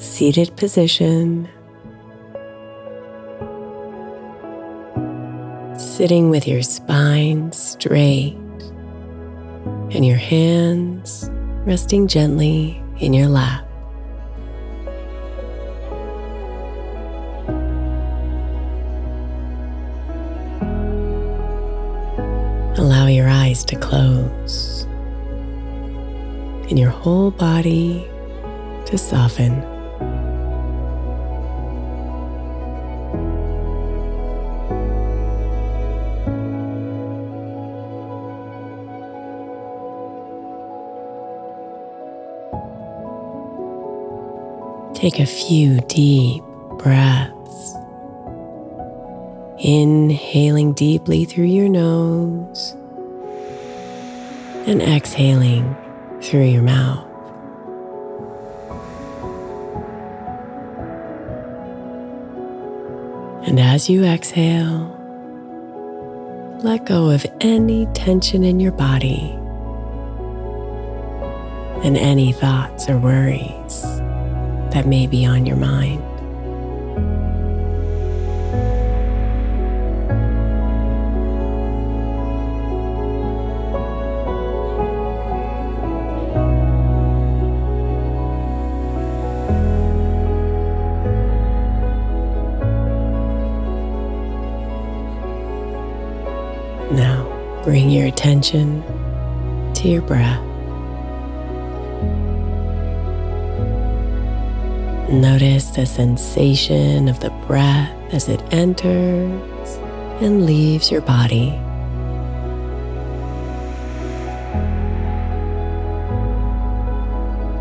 seated position. Sitting with your spine straight and your hands resting gently in your lap. Allow your eyes to close and your whole body to soften. Take a few deep breaths. Inhaling deeply through your nose and exhaling through your mouth. And as you exhale, let go of any tension in your body and any thoughts or worries that may be on your mind. Now, bring your attention to your breath. Notice the sensation of the breath as it enters and leaves your body.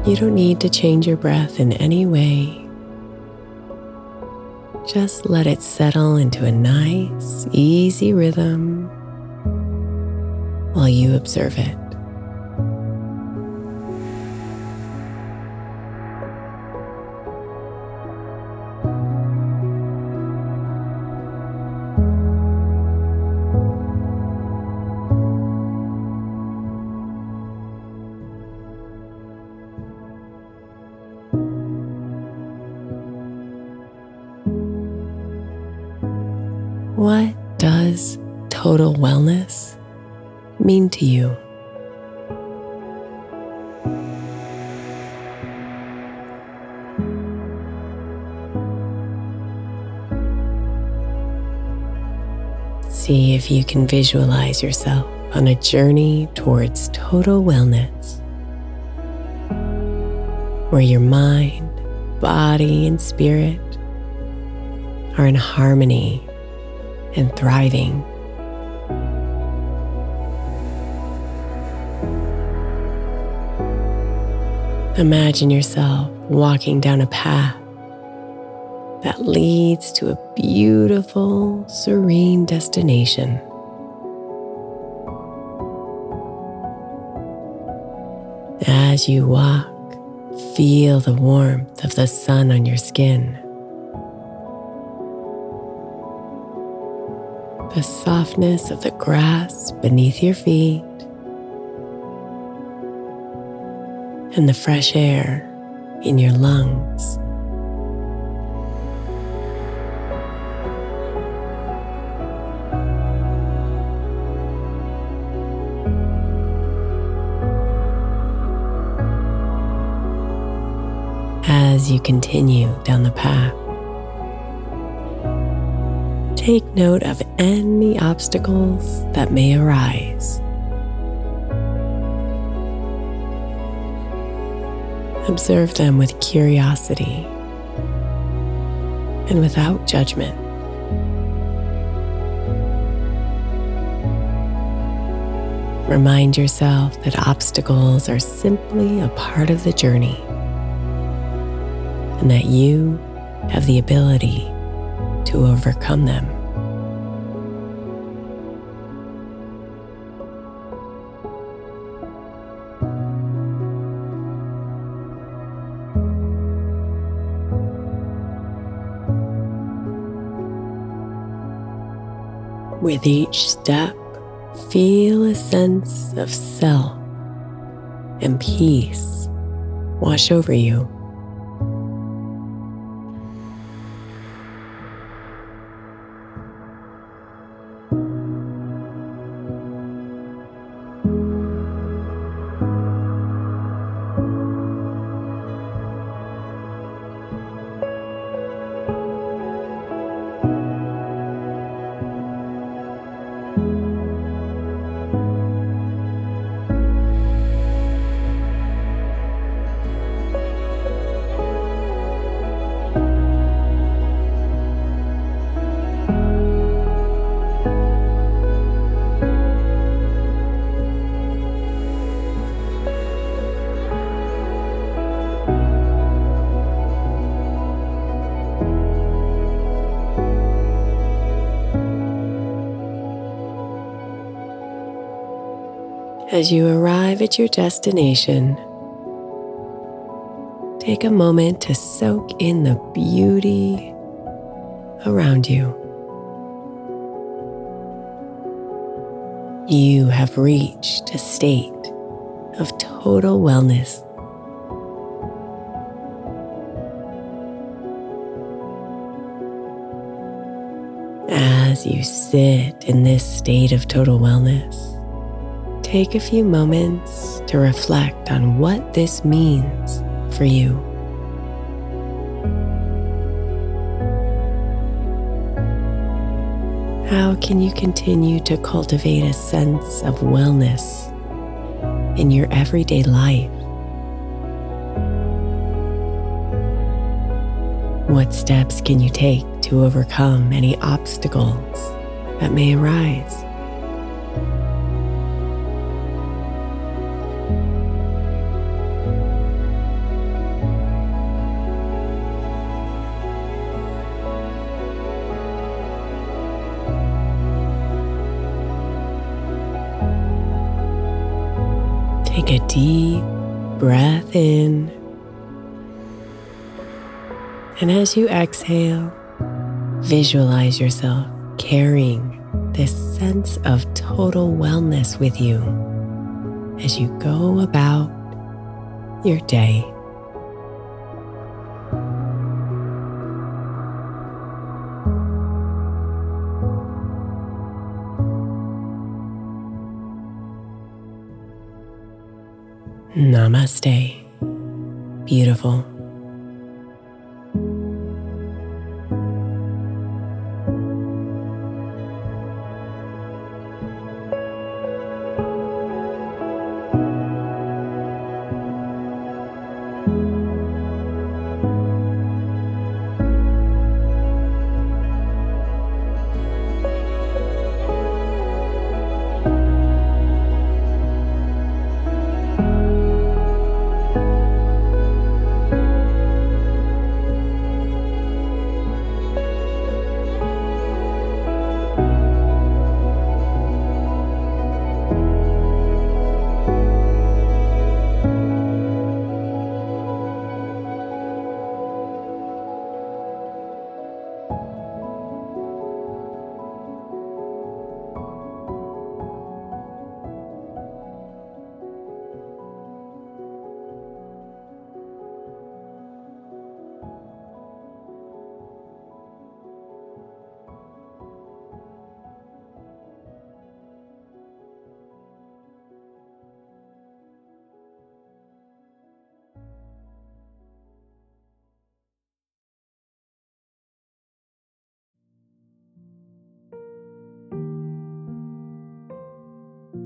You don't need to change your breath in any way. Just let it settle into a nice, easy rhythm while you observe it. What does total wellness mean to you? See if you can visualize yourself on a journey towards total wellness, where your mind, body, and spirit are in harmony and thriving. Imagine yourself walking down a path that leads to a beautiful, serene destination. As you walk, feel the warmth of the sun on your skin. The softness of the grass beneath your feet and the fresh air in your lungs. As you continue down the path, take note of any obstacles that may arise. Observe them with curiosity and without judgment. Remind yourself that obstacles are simply a part of the journey and that you have the ability to overcome them. With each step, feel a sense of self and peace wash over you. As you arrive at your destination, take a moment to soak in the beauty around you. You have reached a state of total wellness. As you sit in this state of total wellness, take a few moments to reflect on what this means for you. How can you continue to cultivate a sense of wellness in your everyday life? What steps can you take to overcome any obstacles that may arise? Take a deep breath in. And as you exhale, visualize yourself carrying this sense of total wellness with you as you go about your day. Namaste. Beautiful.